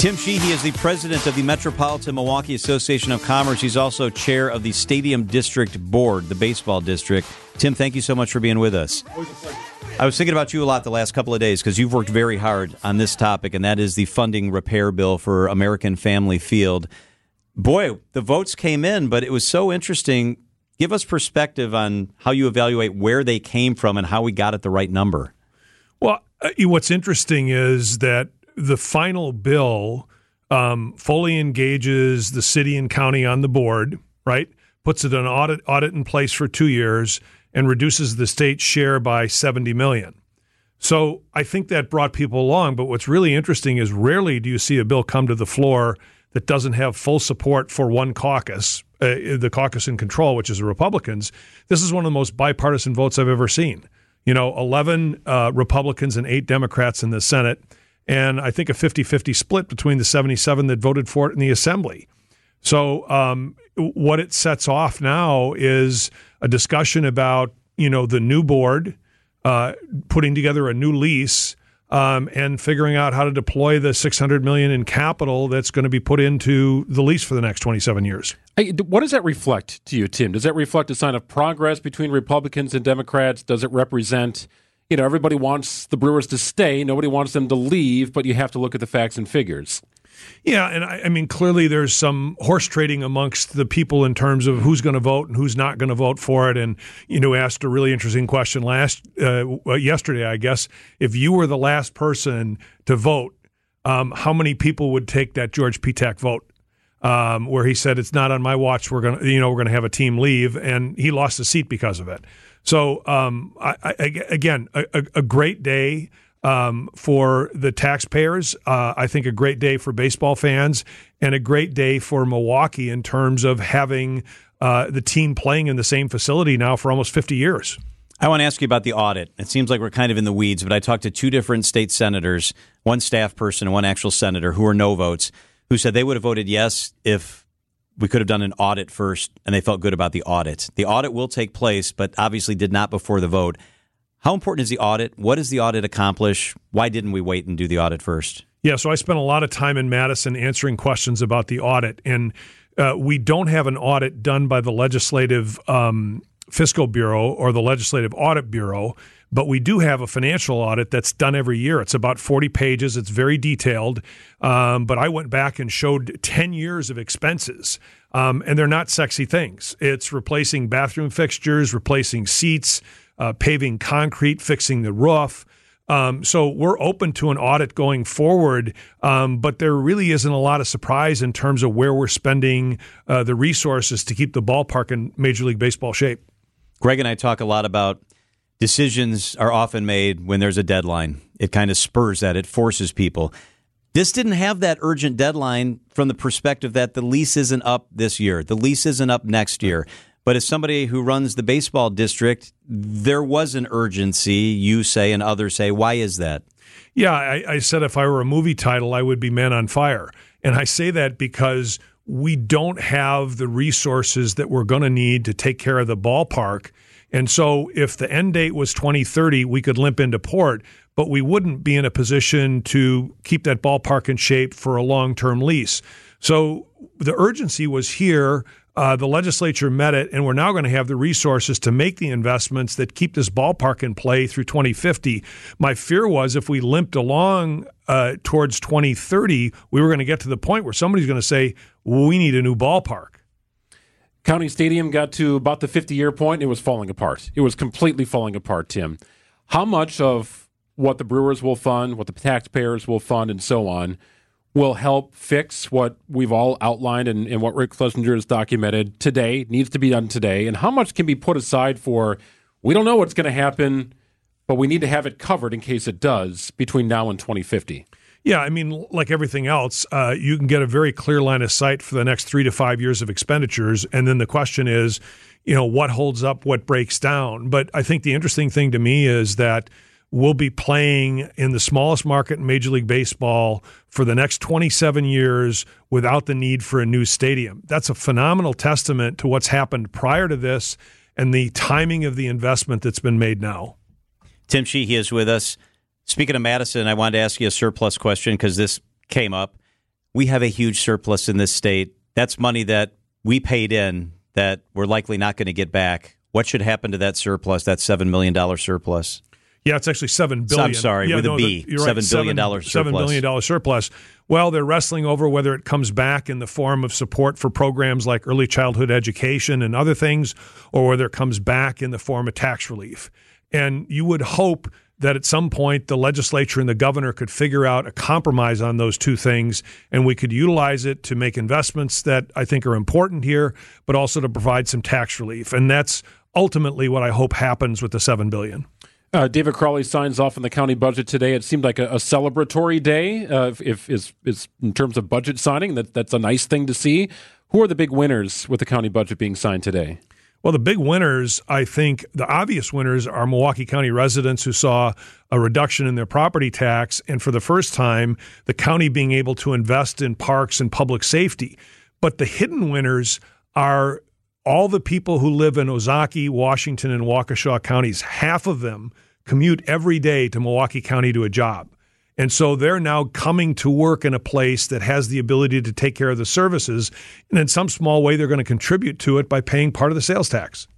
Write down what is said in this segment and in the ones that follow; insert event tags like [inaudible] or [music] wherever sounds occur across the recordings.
Tim Sheehy is the president of the Metropolitan Milwaukee Association of Commerce. He's also chair of the Stadium District Board, the baseball district. Tim, thank you so much for being with us. I was thinking about you a lot the last couple of days because you've worked very hard on this topic, and that is the funding repair bill for American Family Field. Boy, the votes came in, but it was so interesting. Give us perspective on how you evaluate where they came from and how we got at the right number. Well, uh, what's interesting is that the final bill um, fully engages the city and county on the board, right? Puts it an audit audit in place for two years and reduces the state's share by 70 million. So I think that brought people along. But what's really interesting is rarely do you see a bill come to the floor that doesn't have full support for one caucus, uh, the caucus in control, which is the Republicans. This is one of the most bipartisan votes I've ever seen. You know, 11 uh, Republicans and eight Democrats in the Senate and I think a 50 50 split between the 77 that voted for it in the assembly. So, um, what it sets off now is a discussion about, you know, the new board uh, putting together a new lease um, and figuring out how to deploy the 600 million in capital that's going to be put into the lease for the next 27 years. Hey, what does that reflect to you, Tim? Does that reflect a sign of progress between Republicans and Democrats? Does it represent you know, everybody wants the Brewers to stay. Nobody wants them to leave, but you have to look at the facts and figures. Yeah, and I, I, mean, clearly there's some horse trading amongst the people in terms of who's going to vote and who's not going to vote for it. And you know, asked a really interesting question last uh, yesterday, I guess. If you were the last person to vote, um, how many people would take that George Petak vote? Um, where he said it's not on my watch. We're gonna, you know, we're gonna have a team leave, and he lost a seat because of it. So um, I, I, again, a, a, great day um, for the taxpayers. Uh, I think a great day for baseball fans and a great day for Milwaukee in terms of having uh, the team playing in the same facility now for almost 50 years. I want to ask you about the audit. It seems like we're kind of in the weeds, but I talked to two different state senators, one staff person and one actual senator who are no votes, who said they would have voted yes if we could have done an audit first, and they felt good about the audit. The audit will take place, but obviously did not before the vote. How important is the audit? What does the audit accomplish? Why didn't we wait and do the audit first? Yeah, so I spent a lot of time in Madison answering questions about the audit, and uh, we don't have an audit done by the Legislative um, Fiscal Bureau or the Legislative Audit Bureau. But we do have a financial audit that's done every year. It's about 40 pages. It's very detailed. Um, but I went back and showed 10 years of expenses. Um, and they're not sexy things. It's replacing bathroom fixtures, replacing seats, uh, paving concrete, fixing the roof. Um, so we're open to an audit going forward, um, but there really isn't a lot of surprise in terms of where we're spending uh, the resources to keep the ballpark in Major League Baseball shape. Greg and I talk a lot about decisions are often made when there's a deadline. It kind of spurs that, it forces people. This didn't have that urgent deadline from the perspective that the lease isn't up this year, the lease isn't up next year. But as somebody who runs the baseball district, there was an urgency, you say, and others say. Why is that? Yeah, I, I said if I were a movie title, I would be Man on Fire. And I say that because we don't have the resources that we're going to need to take care of the ballpark and so if the end date was 2030, we could limp into port, but we wouldn't be in a position to keep that ballpark in shape for a long term lease. So the urgency was here. Uh, the legislature met it, and we're now going to have the resources to make the investments that keep this ballpark in play through 2050. My fear was if we limped along uh, towards 2030, we were going to get to the point where somebody's going to say, we need a new ballpark. County Stadium got to about the 50 year point it was falling apart. It was completely falling apart, Tim. How much of what the Brewers will fund, what the taxpayers will fund, and so on will help fix what we've all outlined and, and what Rick Schlesinger has documented today, needs to be done today, and how much can be put aside for we don't know what's going to happen, but we need to have it covered in case it does between now and 2050? Yeah, I mean, like everything else, uh, you can get a very clear line of sight for the next three to five years of expenditures. And then the question is, you know, what holds up, what breaks down. But I think the interesting thing to me is that we'll be playing in the smallest market in Major League Baseball for the next 27 years without the need for a new stadium. That's a phenomenal testament to what's happened prior to this and the timing of the investment that's been made now. Tim Sheehy is with us. Speaking of Madison, I wanted to ask you a surplus question because this came up. we have a huge surplus in this state. That's money that we paid in that we're likely not going to get back. What should happen to that surplus, that $7 million surplus? Yeah, it's actually seven billion. I'm sorry, yeah, with no, a B. The, right, $7 billion surplus. Seven billion dollar surplus. Well, they're wrestling over whether it comes back in the form of support for programs like early childhood education and other things, or whether it comes back in the form of tax relief. And you would hope that at some point the legislature and the governor could figure out a compromise on those two things and we could utilize it to make investments that I think are important here, but also to provide some tax relief. And that's ultimately what I hope happens with the 7 billion. Uh, David Crowley signs off on the county budget today. It seemed like a, a celebratory day. Uh, if, if is, is in terms of budget signing, that that's a nice thing to see. Who are the big winners with the county budget being signed today? Well, the big winners, I think, the obvious winners are Milwaukee County residents who saw a reduction in their property tax, and for the first time, the county being able to invest in parks and public safety. But the hidden winners are all the people who live in Ozaukee, Washington, and Waukesha counties. Half of them commute every day to Milwaukee County to a job. And so they're now coming to work in a place that has the ability to take care of the services. And in some small way, they're going to contribute to it by paying part of the sales tax.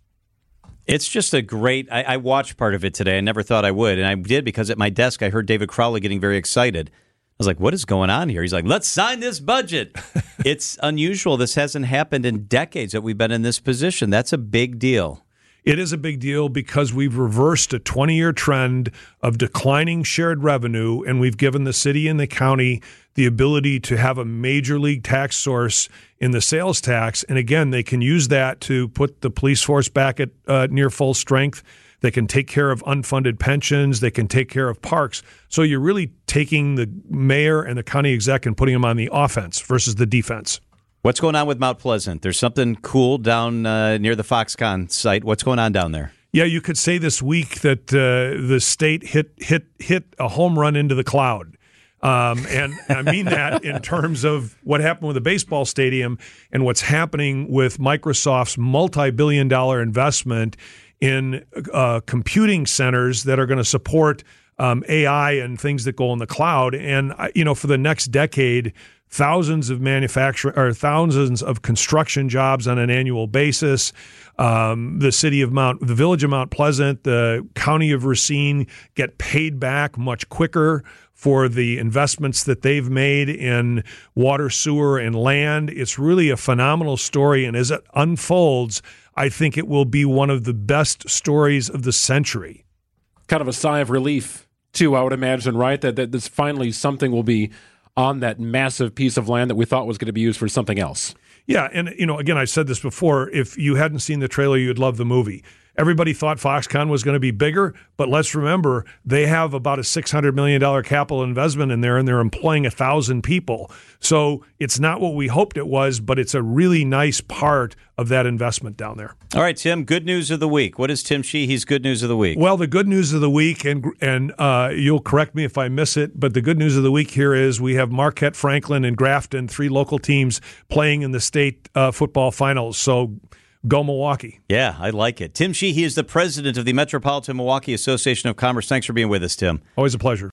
It's just a great. I, I, watched part of it today. I never thought I would, and I did because at my desk I heard David Crowley getting very excited. I was like, "What is going on here?" He's like, "Let's sign this budget." [laughs] it's unusual. This hasn't happened in decades that we've been in this position. That's a big deal. It is a big deal because we've reversed a 20 year trend of declining shared revenue, and we've given the city and the county the ability to have a major league tax source in the sales tax. And again, they can use that to put the police force back at uh, near full strength. They can take care of unfunded pensions. They can take care of parks. So you're really taking the mayor and the county exec and putting them on the offense versus the defense. What's going on with Mount Pleasant? There's something cool down uh, near the Foxconn site. What's going on down there? Yeah, you could say this week that uh, the state hit hit hit a home run into the cloud. Um, and I mean that [laughs] in terms of what happened with the baseball stadium and what's happening with Microsoft's multi billion dollar investment in uh, computing centers that are going to support um, AI and things that go in the cloud. And, you know, for the next decade, thousands of manufacturing or thousands of construction jobs on an annual basis. Um, the city of Mount, the village of Mount Pleasant, the county of Racine get paid back much quicker for the investments that they've made in water, sewer, and land. It's really a phenomenal story. And as it unfolds, I think it will be one of the best stories of the century. Kind of a sigh of relief, too, I would imagine, right? That, that this finally something will be on that massive piece of land that we thought was going to be used for something else. Yeah, and you know, again, I said this before. If you hadn't seen the trailer, you'd love the movie. Everybody thought Foxconn was going to be bigger, but let's remember they have about a $600 million capital investment in there and they're employing a 1,000 people. So it's not what we hoped it was, but it's a really nice part of that investment down there. All right, Tim, good news of the week. What is Tim Sheehy's good news of the week? Well, the good news of the week, and, and uh, you'll correct me if I miss it, but the good news of the week here is we have Marquette, Franklin, and Grafton, three local teams playing in the state uh, football finals. So Go Milwaukee. Yeah, I like it. Tim Sheehy is the president of the Metropolitan Milwaukee Association of Commerce. Thanks for being with us, Tim. Always a pleasure.